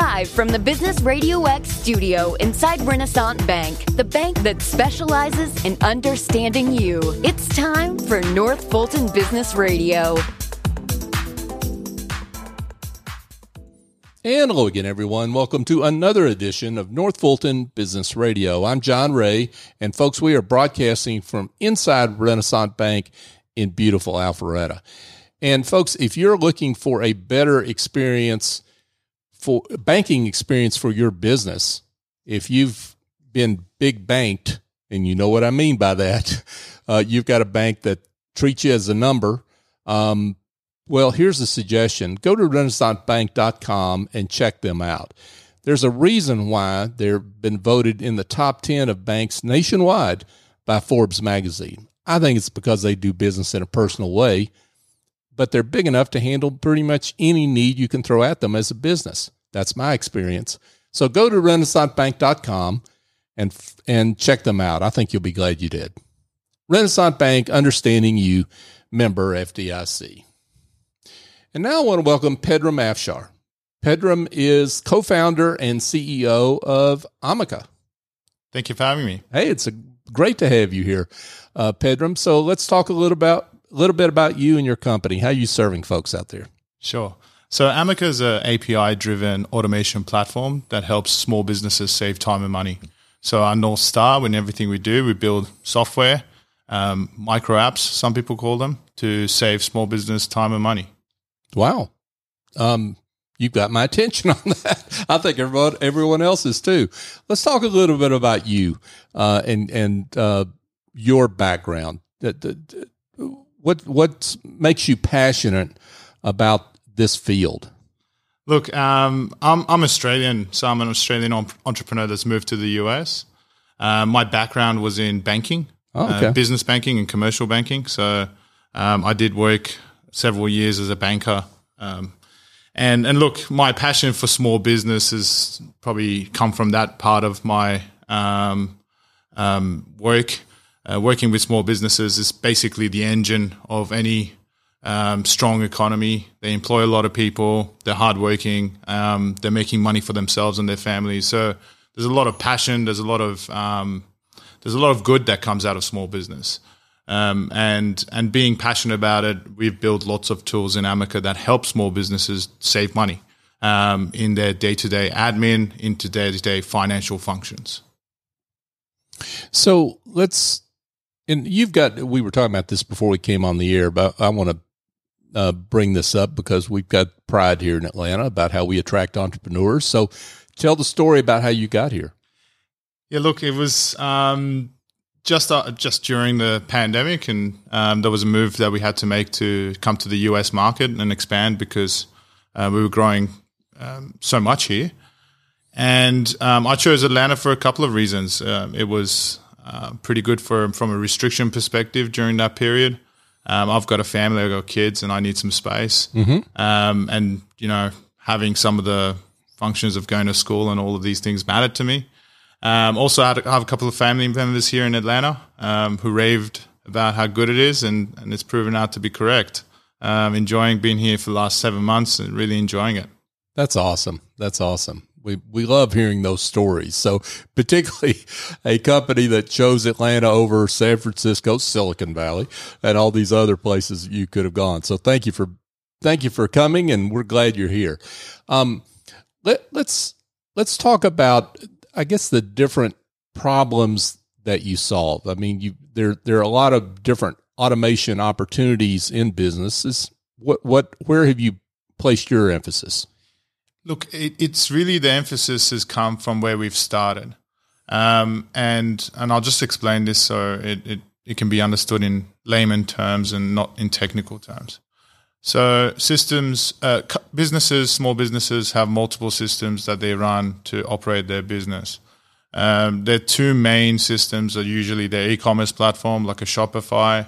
Live from the Business Radio X studio inside Renaissance Bank, the bank that specializes in understanding you. It's time for North Fulton Business Radio. And hello again, everyone. Welcome to another edition of North Fulton Business Radio. I'm John Ray, and folks, we are broadcasting from inside Renaissance Bank in beautiful Alpharetta. And folks, if you're looking for a better experience for banking experience for your business, if you've been big banked, and you know what I mean by that, uh, you've got a bank that treats you as a number. Um, well, here's a suggestion go to renaissancebank.com and check them out. There's a reason why they've been voted in the top 10 of banks nationwide by Forbes magazine. I think it's because they do business in a personal way, but they're big enough to handle pretty much any need you can throw at them as a business. That's my experience. So go to renaissancebank.com and and check them out. I think you'll be glad you did. Renaissance Bank, understanding you, member FDIC. And now I want to welcome Pedram Afshar. Pedram is co-founder and CEO of Amaka. Thank you for having me. Hey, it's a, great to have you here, uh, Pedram. So let's talk a little about a little bit about you and your company. How are you serving folks out there? Sure. So Amaka is an API-driven automation platform that helps small businesses save time and money. So our north star, in everything we do, we build software, um, micro apps, some people call them, to save small business time and money. Wow. Um, you've got my attention on that. I think everyone, everyone else is too. Let's talk a little bit about you uh, and and uh, your background. What what makes you passionate about this field? Look, um, I'm I'm Australian, so I'm an Australian entrepreneur that's moved to the US. Uh, my background was in banking, oh, uh, okay. uh, business banking, and commercial banking. So um, I did work several years as a banker. Um, and and look, my passion for small business has probably come from that part of my um, um, work. Uh, working with small businesses is basically the engine of any um, strong economy. They employ a lot of people. They're hardworking. Um, they're making money for themselves and their families. So there's a lot of passion. There's a lot of um, there's a lot of good that comes out of small business. Um, and and being passionate about it, we've built lots of tools in Amaka that help small businesses save money um, in their day to day admin, into day to day financial functions. So let's, and you've got. We were talking about this before we came on the air, but I want to uh, bring this up because we've got pride here in Atlanta about how we attract entrepreneurs. So tell the story about how you got here. Yeah, look, it was um, just uh, just during the pandemic, and um, there was a move that we had to make to come to the US market and expand because uh, we were growing um, so much here. And um, I chose Atlanta for a couple of reasons. Um, it was uh, pretty good for from a restriction perspective during that period. Um, I've got a family, I've got kids, and I need some space. Mm-hmm. Um, and you know, having some of the functions of going to school and all of these things mattered to me. Um, also, I have a couple of family members here in Atlanta um, who raved about how good it is, and, and it's proven out to be correct. Um, enjoying being here for the last seven months and really enjoying it. That's awesome. That's awesome. We, we love hearing those stories. So, particularly a company that chose Atlanta over San Francisco, Silicon Valley, and all these other places you could have gone. So, thank you for thank you for coming, and we're glad you're here. Um, let, let's let's talk about I guess the different problems that you solve. I mean, you there there are a lot of different automation opportunities in businesses. What what where have you placed your emphasis? Look, it, it's really the emphasis has come from where we've started, um, and and I'll just explain this so it, it it can be understood in layman terms and not in technical terms. So systems, uh, businesses, small businesses have multiple systems that they run to operate their business. Um, their two main systems are usually their e-commerce platform, like a Shopify,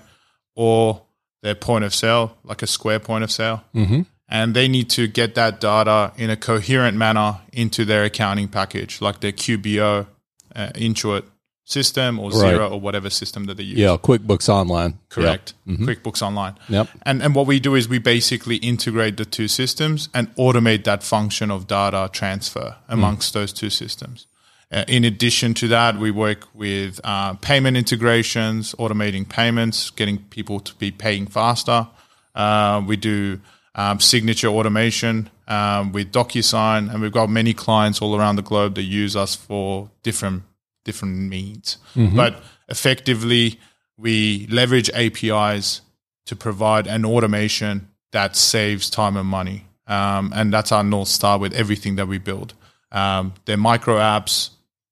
or their point of sale, like a Square point of sale. Mm-hmm. And they need to get that data in a coherent manner into their accounting package, like their QBO, uh, Intuit, system or Xero right. or whatever system that they use. Yeah, QuickBooks Online. Correct. Yep. Mm-hmm. QuickBooks Online. Yep. And and what we do is we basically integrate the two systems and automate that function of data transfer amongst mm. those two systems. Uh, in addition to that, we work with uh, payment integrations, automating payments, getting people to be paying faster. Uh, we do um, signature automation um, with DocuSign, and we've got many clients all around the globe that use us for different different means. Mm-hmm. But effectively, we leverage APIs to provide an automation that saves time and money, um, and that's our north star with everything that we build. Um, they're micro apps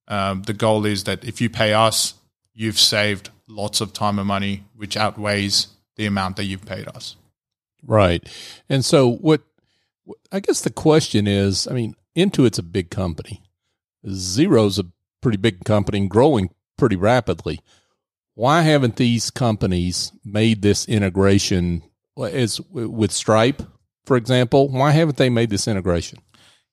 um, the goal is that if you pay us, you've saved lots of time and money, which outweighs the amount that you've paid us. Right. And so, what I guess the question is I mean, Intuit's a big company, Xero's a pretty big company and growing pretty rapidly. Why haven't these companies made this integration as with Stripe, for example? Why haven't they made this integration?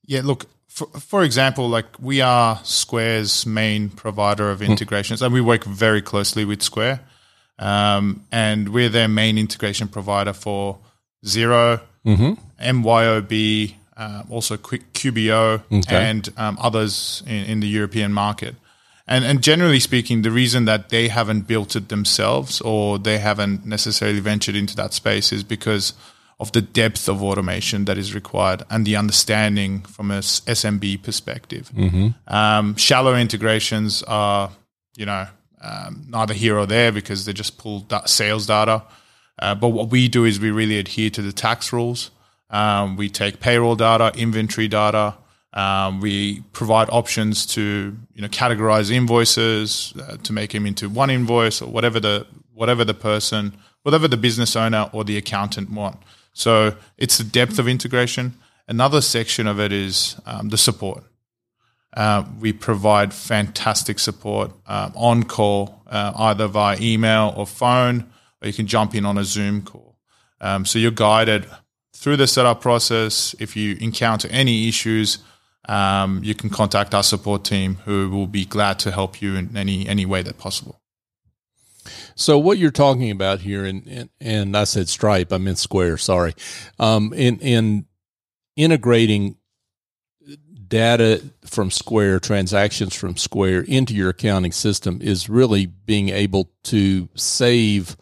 Yeah, look, for, for example, like we are Square's main provider of hmm. integrations, mm. and we work very closely with Square. Um, and we're their main integration provider for Xero, mm-hmm. MYOB, uh, also Quick QBO, okay. and um, others in, in, the European market. And, and generally speaking, the reason that they haven't built it themselves or they haven't necessarily ventured into that space is because of the depth of automation that is required and the understanding from a SMB perspective. Mm-hmm. Um, shallow integrations are, you know, um, neither here or there because they just pull sales data. Uh, but what we do is we really adhere to the tax rules. Um, we take payroll data, inventory data. Um, we provide options to you know categorize invoices uh, to make them into one invoice or whatever the whatever the person, whatever the business owner or the accountant want. So it's the depth of integration. Another section of it is um, the support. Uh, we provide fantastic support um, on call, uh, either via email or phone, or you can jump in on a Zoom call. Um, so you're guided through the setup process. If you encounter any issues, um, you can contact our support team, who will be glad to help you in any any way that possible. So what you're talking about here, and and, I said Stripe, I meant Square. Sorry, um, in in integrating data from Square, transactions from Square into your accounting system is really being able to save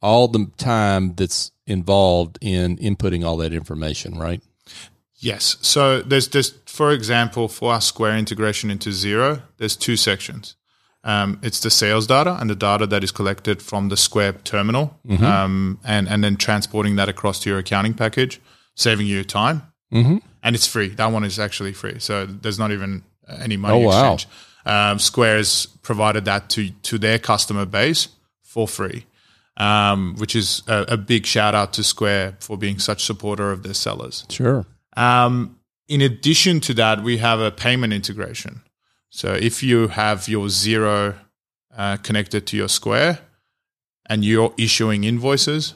all the time that's involved in inputting all that information, right? Yes. So there's there's for example, for our Square integration into Xero, there's two sections. Um, it's the sales data and the data that is collected from the Square terminal, mm-hmm. um, and and then transporting that across to your accounting package, saving you time, mm-hmm. and it's free. That one is actually free, so there's not even any money oh, exchange. Wow. Um, Square's provided that to to their customer base for free, um, which is a, a, big shout out to Square for being such supporter of their sellers. Sure. Um, in addition to that, we have a payment integration. So if you have your Xero uh, connected to your Square and you're issuing invoices,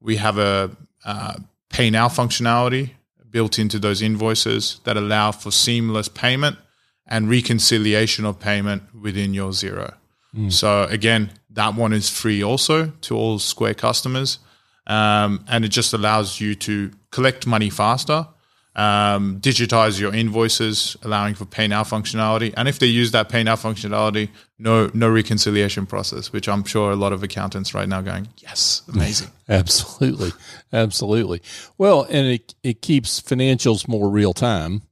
we have a uh, pay now functionality built into those invoices that allow for seamless payment and reconciliation of payment within your Xero. Mm. So again, that one is free also to all Square customers, um, and it just allows you to collect money faster um, digitize your invoices, allowing for pay now functionality. And if they use that pay now functionality, no no reconciliation process, which I'm sure a lot of accountants right now going, yes, amazing. absolutely, absolutely. Well, and it it keeps financials more real time,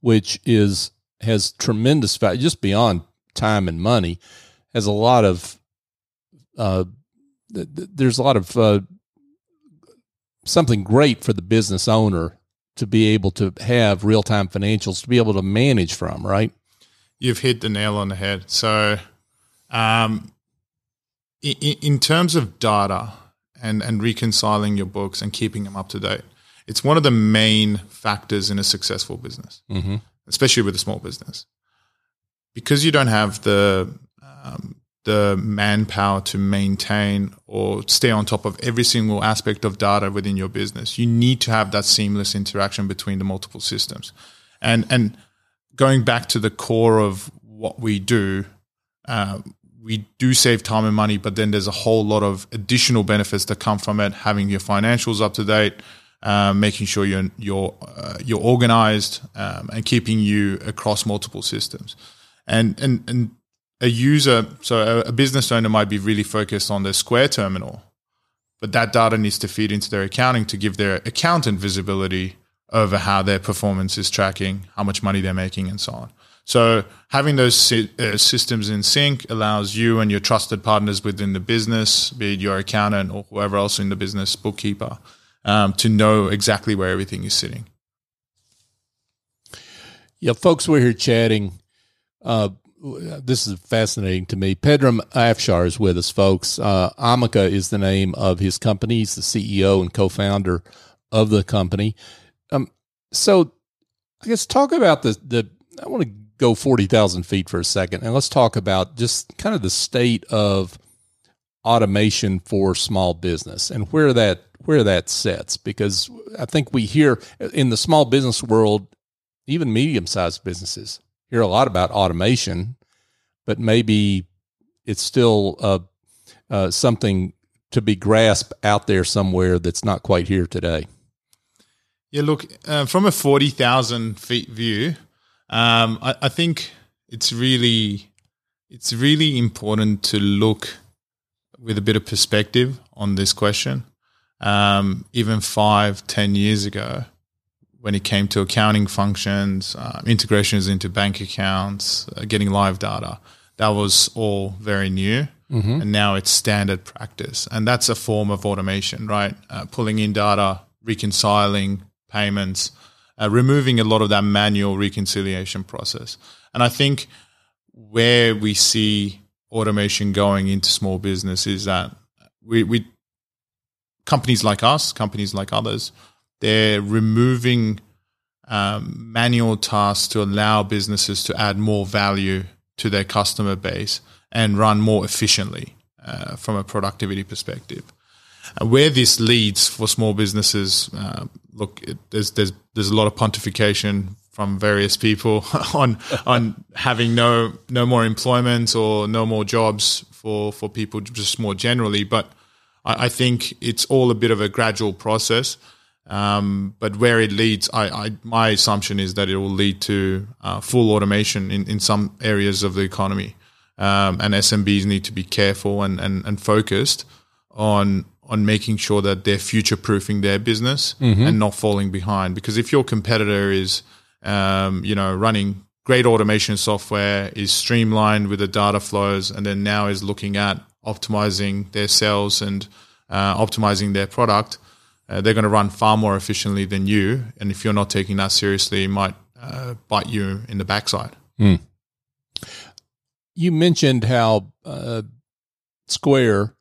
which is has tremendous value just beyond time and money. Has a lot of uh, th- th- there's a lot of uh, something great for the business owner to be able to have real time financials to be able to manage from, right? You've hit the nail on the head. So, um, in, in terms of data and, and reconciling your books and keeping them up to date, it's one of the main factors in a successful business, mm-hmm. especially with a small business. Because you don't have the um, the manpower to maintain or stay on top of every single aspect of data within your business. You need to have that seamless interaction between the multiple systems. And and going back to the core of what we do, uh, we do save time and money, but then there's a whole lot of additional benefits that come from it. Having your financials up to date, um, making sure you're you're uh, you're organized, um, and keeping you across multiple systems. And and and a user, so a, business owner might be really focused on the Square terminal, but that data needs to feed into their accounting to give their accountant visibility over how their performance is tracking, how much money they're making, and so on. So having those uh, systems in sync allows you and your trusted partners within the business, be it your accountant or whoever else in the business, bookkeeper, um, to know exactly where everything is sitting. Yeah, folks, we're here chatting. Uh, this is fascinating to me. Pedram Afshar is with us, folks. Uh, Amaka is the name of his company. He's the CEO and co-founder of the company. Um, so, I guess talk about the the. I want to go forty thousand feet for a second, and let's talk about just kind of the state of automation for small business and where that where that sits. Because I think we hear in the small business world, even medium sized businesses hear a lot about automation, but maybe it's still uh, uh, something to be grasped out there somewhere that's not quite here today. Yeah, look, uh, from a 40,000 feet view, um, I, I, think it's really it's really important to look with a bit of perspective on this question. Um, even five, ten years ago, when it came to accounting functions, uh, integrations into bank accounts, uh, getting live data, that was all very new. Mm-hmm. And now it's standard practice. And that's a form of automation, right? Uh, pulling in data, reconciling, payments, uh, removing a lot of that manual reconciliation process. And I think where we see automation going into small business is that we, we companies like us, companies like others, they're removing um, manual tasks to allow businesses to add more value to their customer base and run more efficiently uh, from a productivity perspective. Where this leads for small businesses, uh, look, it, there's there's there's a lot of pontification from various people on on having no no more employment or no more jobs for for people just more generally. But I, I think it's all a bit of a gradual process. Um, but where it leads, I, I, my assumption is that it will lead to uh, full automation in, in some areas of the economy. Um, and SMBs need to be careful and, and, and focused on on making sure that they're future proofing their business mm-hmm. and not falling behind. Because if your competitor is, um, you know, running great automation software, is streamlined with the data flows, and then now is looking at optimizing their sales and uh, optimizing their product, uh, they're going to run far more efficiently than you. And if you're not taking that seriously, it might uh, bite you in the backside. Mm. You mentioned how uh, Square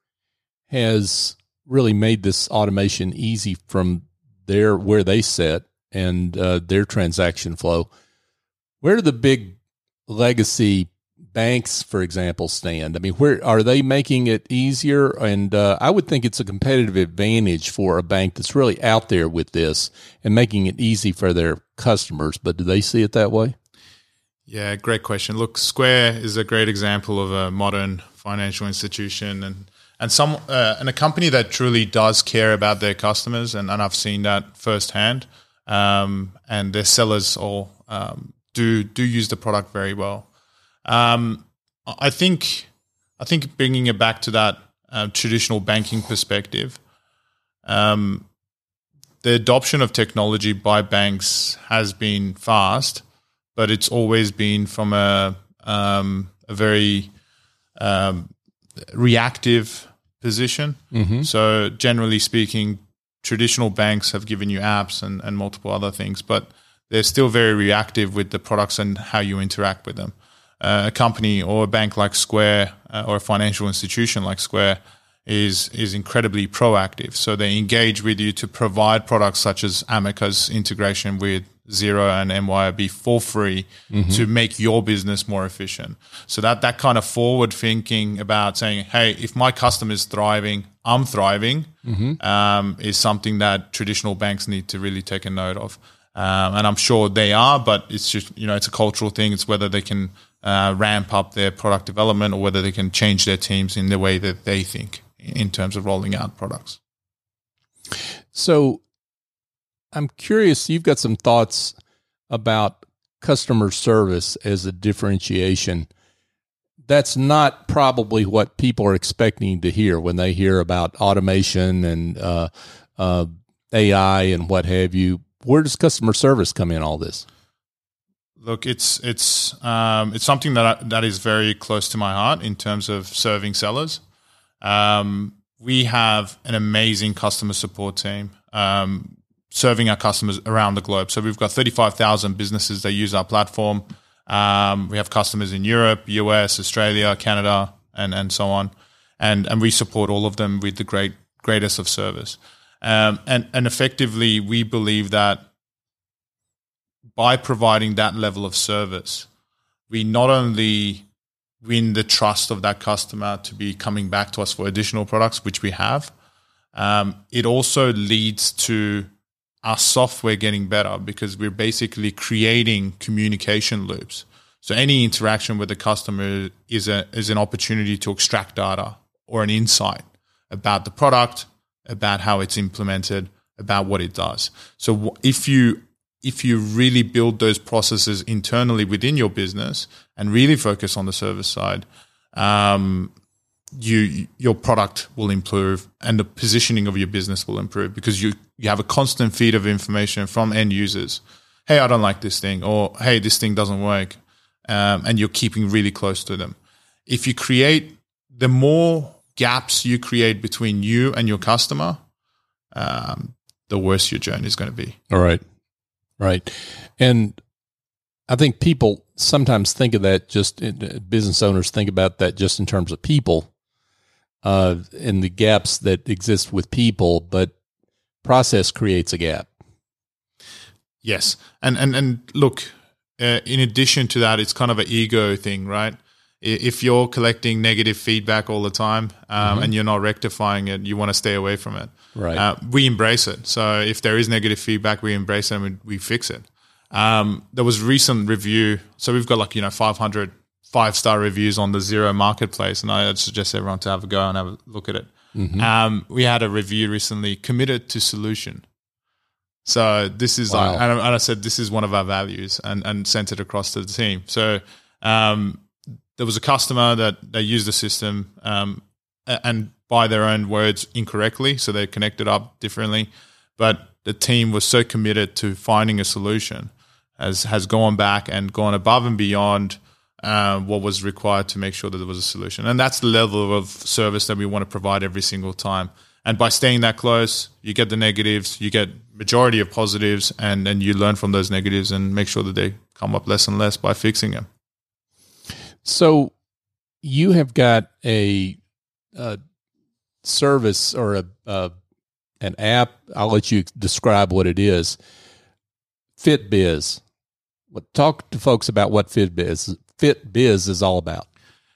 has really made this automation easy from their where they sit and uh, their transaction flow. Where do the big legacy banks, for example, stand? I mean, where are they making it easier? And uh, I would think it's a competitive advantage for a bank that's really out there with this and making it easy for their customers. But do they see it that way? Yeah, great question. Look, Square is a great example of a modern financial institution and and some uh, and a company that truly does care about their customers, and, and I've seen that firsthand. Um, and their sellers all um, do do use the product very well. Um, I think I think bringing it back to that uh, traditional banking perspective, um, the adoption of technology by banks has been fast, but it's always been from a um, a very um, reactive position. Mm-hmm. So generally speaking, traditional banks have given you apps and, and multiple other things, but they're still very reactive with the products and how you interact with them. Uh, a company or a bank like Square uh, or a financial institution like Square is is incredibly proactive. So they engage with you to provide products such as Amaka's integration with Xero and MYOB for free mm-hmm. to make your business more efficient. So that that kind of forward thinking about saying, hey, if my customer is thriving, I'm thriving, mm-hmm. um, is something that traditional banks need to really take a note of. Um, and I'm sure they are, but it's just you know it's a cultural thing. It's whether they can uh, ramp up their product development or whether they can change their teams in the way that they think in terms of rolling out products. So, I'm curious. You've got some thoughts about customer service as a differentiation. That's not probably what people are expecting to hear when they hear about automation and uh, uh, AI and what have you. Where does customer service come in all this? Look, it's it's um, it's something that I, that is very close to my heart in terms of serving sellers. Um, we have an amazing customer support team um, serving our customers around the globe. So we've got thirty five thousand businesses that use our platform. Um, we have customers in Europe, US, Australia, Canada, and and so on, and and we support all of them with the great greatest of service. Um, and, and effectively, we believe that by providing that level of service, we not only win the trust of that customer to be coming back to us for additional products, which we have, um, it also leads to our software getting better because we're basically creating communication loops. So any interaction with the customer is a is an opportunity to extract data or an insight about the product, about how it's implemented, about what it does. So if you if you really build those processes internally within your business and really focus on the service side, um, you your product will improve and the positioning of your business will improve because you you have a constant feed of information from end users. Hey, I don't like this thing, or hey, this thing doesn't work, um, and you're keeping really close to them. If you create the more gaps you create between you and your customer, um, the worse your journey is going to be. All right. Right. And I think people sometimes think of that just business owners think about that just in terms of people uh, and the gaps that exist with people, but process creates a gap. Yes. And, and, and look, uh, in addition to that, it's kind of an ego thing, right? If you're collecting negative feedback all the time um, mm-hmm. and you're not rectifying it, you want to stay away from it. Right. Uh, we embrace it. So if there is negative feedback, we embrace it and we, we fix it. Um, there was recent review. So we've got like, you know, 500 five star reviews on the Xero marketplace. And I'd suggest everyone to have a go and have a look at it. Mm-hmm. Um, we had a review recently committed to solution. So this is wow. like, and I, and I, said, this is one of our values and, and sent it across to the team. So, um, there was a customer that they used the system um, and by their own words incorrectly, so they connected up differently. But the team was so committed to finding a solution, has has gone back and gone above and beyond uh, what was required to make sure that there was a solution. And that's the level of service that we want to provide every single time. And by staying that close, you get the negatives, you get majority of positives, and then you learn from those negatives and make sure that they come up less and less by fixing them. So you have got a, a service or a, a, an app. I'll let you describe what it is. FitBiz. Talk to folks about what FitBiz FitBiz is all about.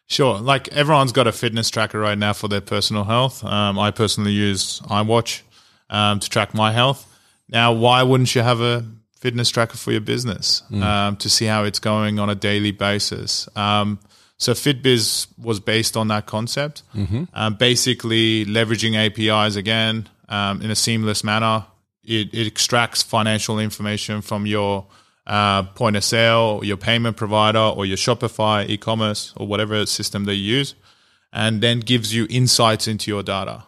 Sure. Like everyone's got a fitness tracker right now for their personal health. Um, I personally use iWatch um, to track my health. Now, why wouldn't you have a fitness tracker for your business mm. um, to see how it's going on a daily basis. Um, so FitBiz was based on that concept, mm-hmm. um, basically leveraging APIs again um, in a seamless manner. It, it, extracts financial information from your uh, point of sale, your payment provider, or your Shopify e-commerce or whatever system they use, and then gives you insights into your data.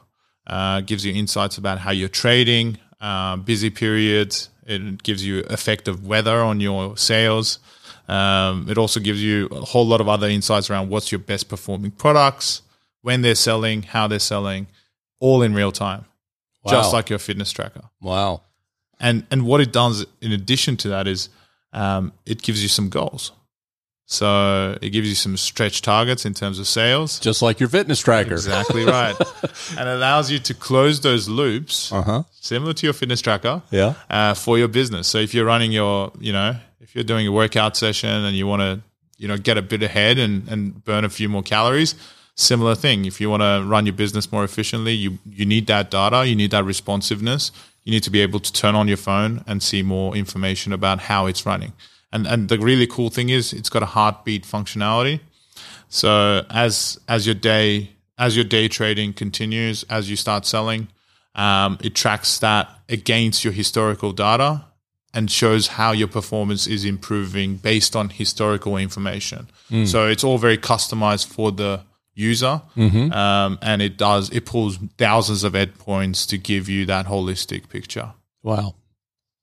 Uh, gives you insights about how you're trading, uh, busy periods, it gives you effective weather on your sales. Um, it also gives you a whole lot of other insights around what's your best performing products, when they're selling, how they're selling, all in real time, wow. just like your fitness tracker. Wow. And and what it does in addition to that is um, it gives you some goals. So it gives you some stretch targets in terms of sales. Just like your fitness tracker. Exactly right. and allows you to close those loops, uh-huh. similar to your fitness tracker, yeah. Uh, for your business. So if you're running your, you know, if you're doing a workout session and you want to, you know, get a bit ahead and, and burn a few more calories, similar thing. If you want to run your business more efficiently, you, you need that data, you need that responsiveness, you need to be able to turn on your phone and see more information about how it's running. And and the really cool thing is it's got a heartbeat functionality. So as as your day as your day trading continues, as you start selling, um, it tracks that against your historical data and shows how your performance is improving based on historical information. Mm. So it's all very customized for the user, mm-hmm. um, and it does it pulls thousands of endpoints to give you that holistic picture. Wow,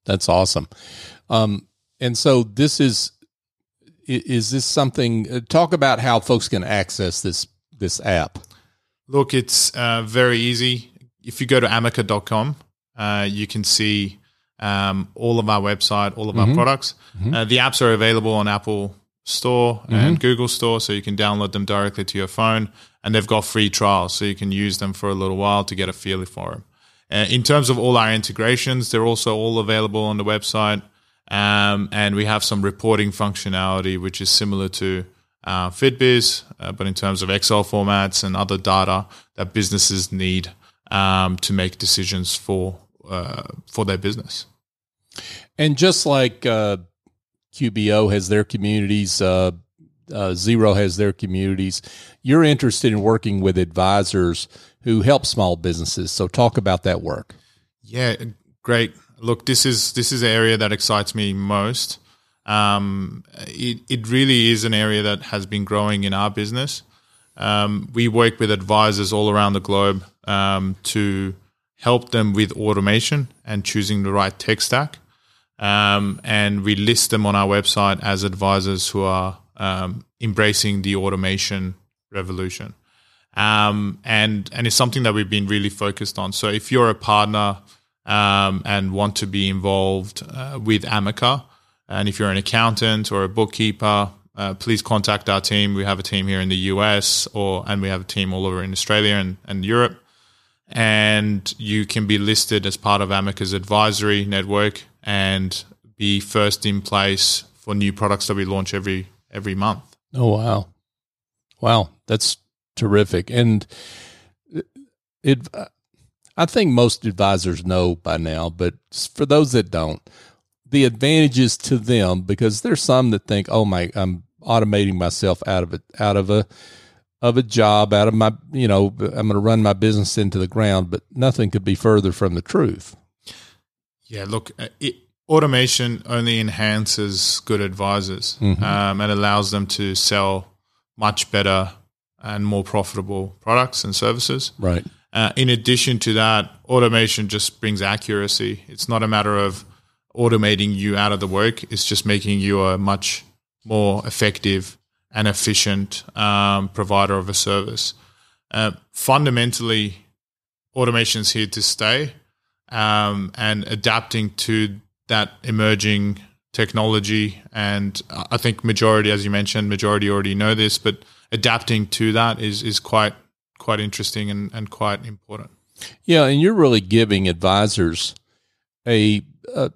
that's awesome. Um, and so this is is this something? Uh, talk about how folks can access this this app. Look, it's uh, very easy. If you go to amaka.com, uh, you can see um, all of our website, all of mm-hmm. our products. Mm-hmm. Uh, the apps are available on Apple Store mm-hmm. and Google Store, so you can download them directly to your phone. And they've got free trials, so you can use them for a little while to get a feel for them. Uh, in terms of all our integrations, they're also all available on the website. Um, and we have some reporting functionality, which is similar to uh, FitBiz, uh, but in terms of Excel formats and other data that businesses need um, to make decisions for uh, for their business. And just like uh, QBO has their communities, uh, uh, Xero has their communities, you're interested in working with advisors who help small businesses. So talk about that work. Yeah, great. Look, this is this is an area that excites me most. Um, it it really is an area that has been growing in our business. Um, we work with advisors all around the globe um, to help them with automation and choosing the right tech stack. Um, and we list them on our website as advisors who are um, embracing the automation revolution. Um, and and it's something that we've been really focused on. So if you're a partner um, and want to be involved uh, with Amaka, and if you're an accountant or a bookkeeper, uh, please contact our team. We have a team here in the US, or and we have a team all over in Australia and, and Europe and you can be listed as part of Amaka's advisory network and be first in place for new products that we launch every every month. Oh wow, wow, that's terrific. And it, I think most advisors know by now, but for those that don't, the advantages to them because there's some that think, oh my, I'm automating myself out of it out of a of a job out of my, you know, I'm going to run my business into the ground, but nothing could be further from the truth. Yeah, look, uh, it, automation only enhances good advisors mm-hmm. um, and allows them to sell much better and more profitable products and services. Right. Uh, in addition to that, automation just brings accuracy. It's not a matter of automating you out of the work, it's just making you a much more effective and efficient um, provider of a service. Uh, fundamentally, automation is here to stay, um, and adapting to that emerging technology. And I think majority, as you mentioned, majority already know this, but adapting to that is is quite quite interesting and, and quite important. Yeah, and you're really giving advisors a, a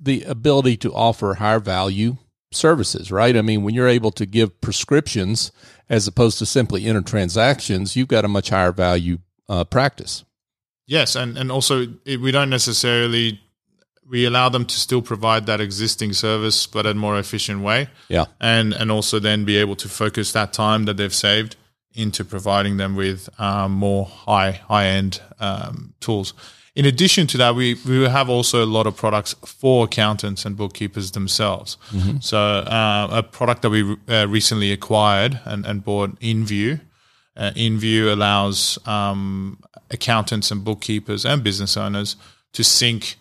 the ability to offer higher value services, right? I mean, when you're able to give prescriptions as opposed to simply enter transactions, you've got a much higher value uh, practice. Yes, and and also we don't necessarily we allow them to still provide that existing service, but in a more efficient way. Yeah, and and also then be able to focus that time that they've saved into providing them with um, more high high end um, tools. In addition to that, we, we have also a lot of products for accountants and bookkeepers themselves. Mm-hmm. So, uh, a product that we uh, recently acquired and, and bought, InView. Uh, InView allows um, accountants and bookkeepers and business owners to sync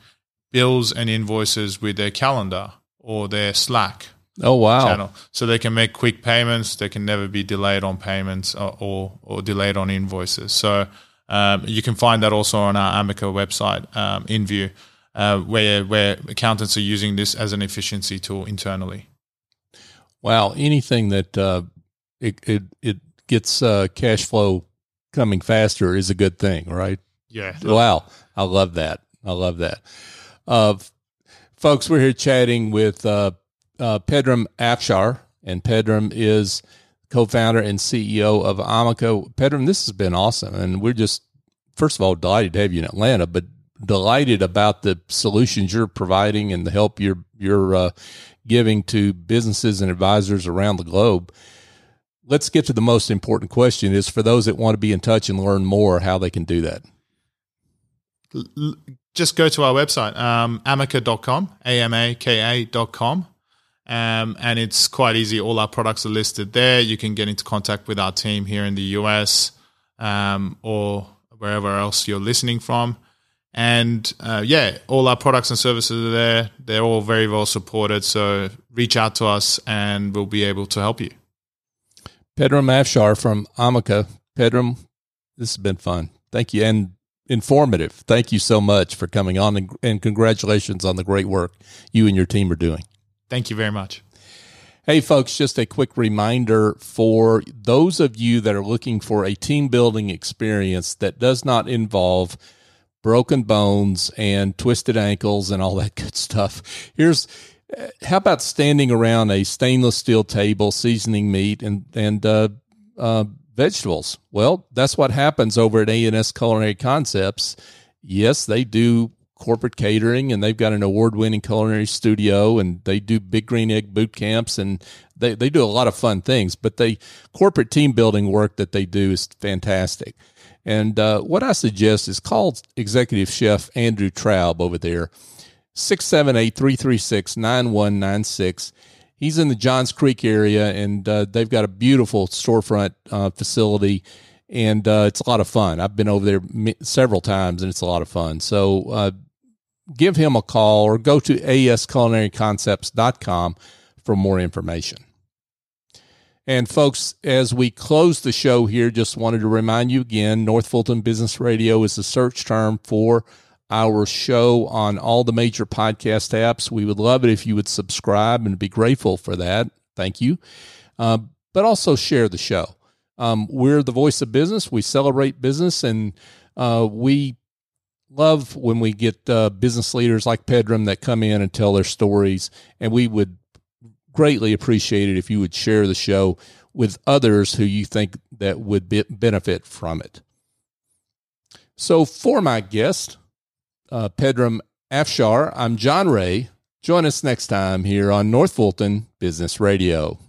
bills and invoices with their calendar or their Slack. Oh wow! Channel, so they can make quick payments. They can never be delayed on payments or, or, or delayed on invoices. So um, you can find that also on our Amaka website, um, InView, uh, where where accountants are using this as an efficiency tool internally. Wow, anything that uh, it, it it gets uh, cash flow coming faster is a good thing, right? Yeah. Wow, I love that. I love that. Uh, folks, we're here chatting with uh, uh, Pedram Afshar, and Pedram is co-founder and CEO of Amaka. Pedram, this has been awesome, and we're just first of all delighted to have you in Atlanta, but delighted about the solutions you're providing and the help you're you're uh, giving to businesses and advisors around the globe. Let's get to the most important question: is for those that want to be in touch and learn more, how they can do that. Just go to our website, um, amaka.com, A-M-A-K-A.com. Um, and it's quite easy. All our products are listed there. You can get into contact with our team here in the US um, or wherever else you're listening from. And uh, yeah, all our products and services are there. They're all very well supported. So reach out to us and we'll be able to help you. Pedram Afshar from Amaka. Pedram, this has been fun. Thank you. And informative. Thank you so much for coming on and, and congratulations on the great work you and your team are doing. Thank you very much. Hey, folks, just a quick reminder for those of you that are looking for a team building experience that does not involve broken bones and twisted ankles and all that good stuff. Here's how about standing around a stainless steel table, seasoning meat and and uh, uh, vegetables? Well, that's what happens over at A&S Culinary Concepts. Yes, they do corporate catering and they've got an award-winning culinary studio and they do big green egg boot camps and they, they do a lot of fun things but the corporate team building work that they do is fantastic and uh, what i suggest is call executive chef andrew traub over there 678-336-9196 he's in the johns creek area and uh, they've got a beautiful storefront uh, facility and uh, it's a lot of fun. I've been over there several times, and it's a lot of fun. So uh, give him a call or go to asculinaryconcepts.com for more information. And folks, as we close the show here, just wanted to remind you again, North Fulton Business Radio is the search term for our show on all the major podcast apps. We would love it if you would subscribe and be grateful for that. Thank you. Uh, but also share the show. Um, we're the voice of business. We celebrate business and uh, we love when we get uh, business leaders like Pedram that come in and tell their stories. And we would greatly appreciate it if you would share the show with others who you think that would be, benefit from it. So for my guest, uh, Pedram Afshar, I'm John Ray. Join us next time here on North Fulton Business Radio.